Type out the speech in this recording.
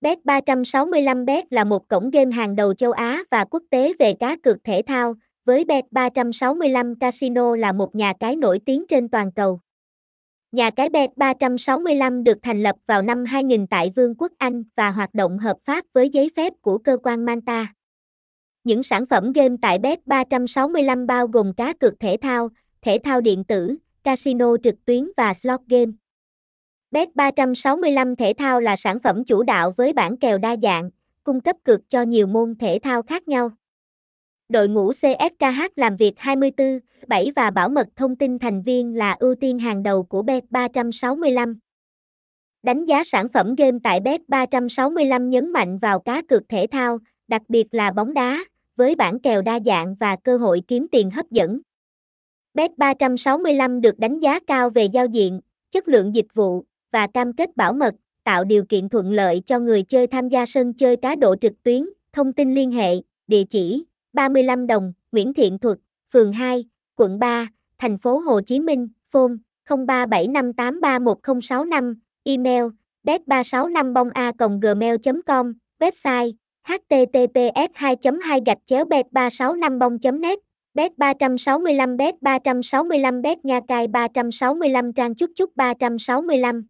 Bet365bet là một cổng game hàng đầu châu Á và quốc tế về cá cược thể thao, với Bet365 Casino là một nhà cái nổi tiếng trên toàn cầu. Nhà cái Bet365 được thành lập vào năm 2000 tại Vương quốc Anh và hoạt động hợp pháp với giấy phép của cơ quan Manta. Những sản phẩm game tại Bet365 bao gồm cá cược thể thao, thể thao điện tử, casino trực tuyến và slot game. Bet365 thể thao là sản phẩm chủ đạo với bản kèo đa dạng, cung cấp cược cho nhiều môn thể thao khác nhau. Đội ngũ CSKH làm việc 24/7 và bảo mật thông tin thành viên là ưu tiên hàng đầu của Bet365. Đánh giá sản phẩm game tại Bet365 nhấn mạnh vào cá cược thể thao, đặc biệt là bóng đá, với bản kèo đa dạng và cơ hội kiếm tiền hấp dẫn. Bet365 được đánh giá cao về giao diện, chất lượng dịch vụ và cam kết bảo mật, tạo điều kiện thuận lợi cho người chơi tham gia sân chơi cá độ trực tuyến. Thông tin liên hệ, địa chỉ 35 đồng, Nguyễn Thiện Thuật, phường 2, quận 3, thành phố Hồ Chí Minh, phone 0375831065, email bet365bonga.gmail.com, website https 2 2 gạch chéo bet 365 bong net bet 365 bet 365 bet nha cai 365 trang chúc chúc 365